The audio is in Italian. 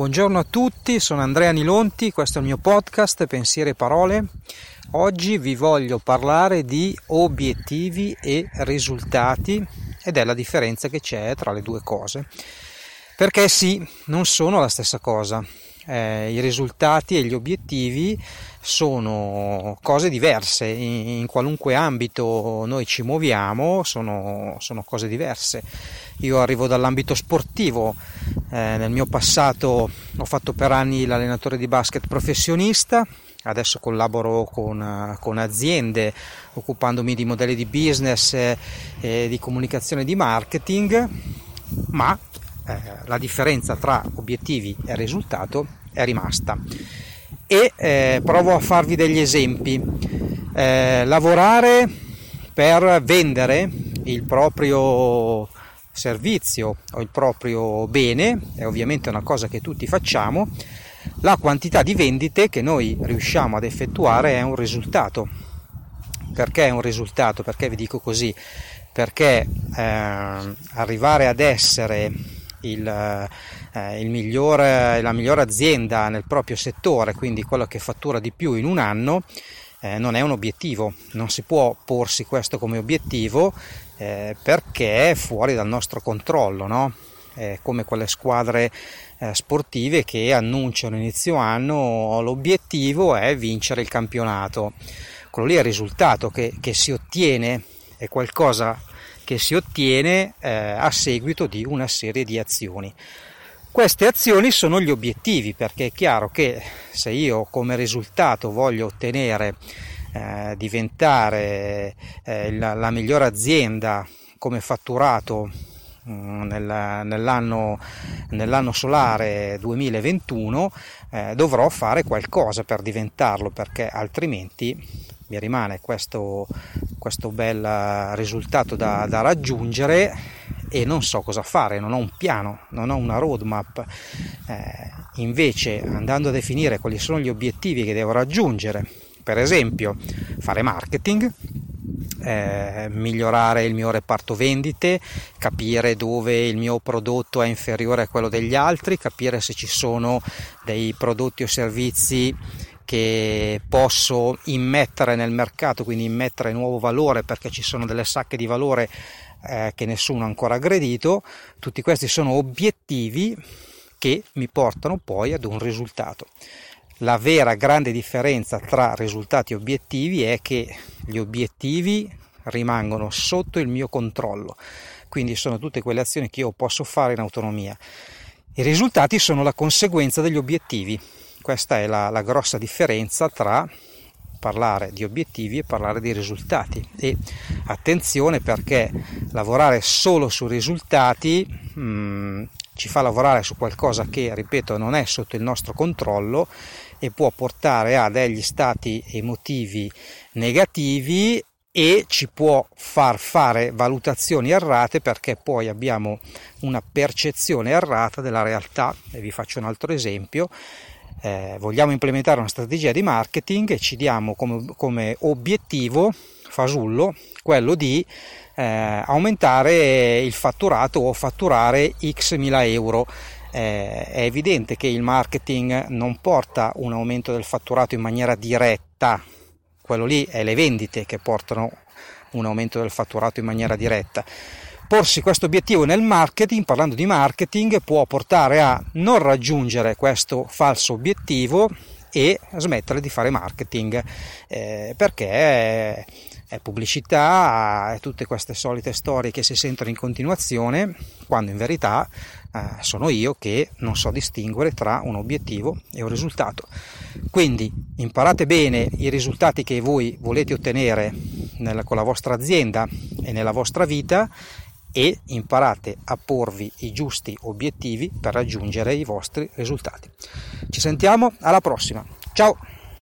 Buongiorno a tutti, sono Andrea Nilonti, questo è il mio podcast Pensieri e Parole. Oggi vi voglio parlare di obiettivi e risultati ed è la differenza che c'è tra le due cose. Perché sì, non sono la stessa cosa. Eh, I risultati e gli obiettivi sono cose diverse, in, in qualunque ambito noi ci muoviamo sono, sono cose diverse. Io arrivo dall'ambito sportivo, eh, nel mio passato ho fatto per anni l'allenatore di basket professionista, adesso collaboro con, con aziende occupandomi di modelli di business e, e di comunicazione e di marketing, ma eh, la differenza tra obiettivi e risultato è rimasta. E eh, provo a farvi degli esempi. Eh, lavorare per vendere il proprio servizio o il proprio bene, è ovviamente una cosa che tutti facciamo, la quantità di vendite che noi riusciamo ad effettuare è un risultato. Perché è un risultato? Perché vi dico così? Perché eh, arrivare ad essere il, eh, il migliore, la migliore azienda nel proprio settore, quindi quello che fattura di più in un anno, eh, non è un obiettivo, non si può porsi questo come obiettivo eh, perché è fuori dal nostro controllo, no? È come quelle squadre eh, sportive che annunciano inizio anno l'obiettivo è vincere il campionato. Quello lì è il risultato che, che si ottiene, è qualcosa che si ottiene eh, a seguito di una serie di azioni. Queste azioni sono gli obiettivi perché è chiaro che se io come risultato voglio ottenere eh, diventare eh, la, la migliore azienda come fatturato mm, nell'anno, nell'anno, solare 2021 eh, dovrò fare qualcosa per diventarlo perché altrimenti mi rimane questo, questo bel risultato da, da raggiungere e non so cosa fare, non ho un piano, non ho una roadmap. Eh, invece andando a definire quali sono gli obiettivi che devo raggiungere, per esempio fare marketing, eh, migliorare il mio reparto vendite, capire dove il mio prodotto è inferiore a quello degli altri, capire se ci sono dei prodotti o servizi che posso immettere nel mercato, quindi immettere nuovo valore perché ci sono delle sacche di valore eh, che nessuno ha ancora aggredito, tutti questi sono obiettivi che mi portano poi ad un risultato. La vera grande differenza tra risultati e obiettivi è che gli obiettivi rimangono sotto il mio controllo, quindi sono tutte quelle azioni che io posso fare in autonomia. I risultati sono la conseguenza degli obiettivi. Questa è la, la grossa differenza tra parlare di obiettivi e parlare di risultati. E attenzione perché lavorare solo su risultati mh, mm, ci fa lavorare su qualcosa che ripeto non è sotto il nostro controllo e può portare a degli stati emotivi negativi e ci può far fare valutazioni errate perché poi abbiamo una percezione errata della realtà. E vi faccio un altro esempio eh, vogliamo implementare una strategia di marketing e ci diamo come, come obiettivo fasullo quello di eh, aumentare il fatturato o fatturare x mila euro. Eh, è evidente che il marketing non porta un aumento del fatturato in maniera diretta, quello lì è le vendite che portano un aumento del fatturato in maniera diretta Porsi questo obiettivo nel marketing, parlando di marketing, può portare a non raggiungere questo falso obiettivo e smettere di fare marketing eh, perché è, pubblicità, è tutte queste solite storie che si sentono in continuazione, quando in verità eh, sono io che non so distinguere tra un obiettivo e un risultato. Quindi imparate bene i risultati che voi volete ottenere nella, con la vostra azienda e nella vostra vita e imparate a porvi i giusti obiettivi per raggiungere i vostri risultati. Ci sentiamo alla prossima. Ciao!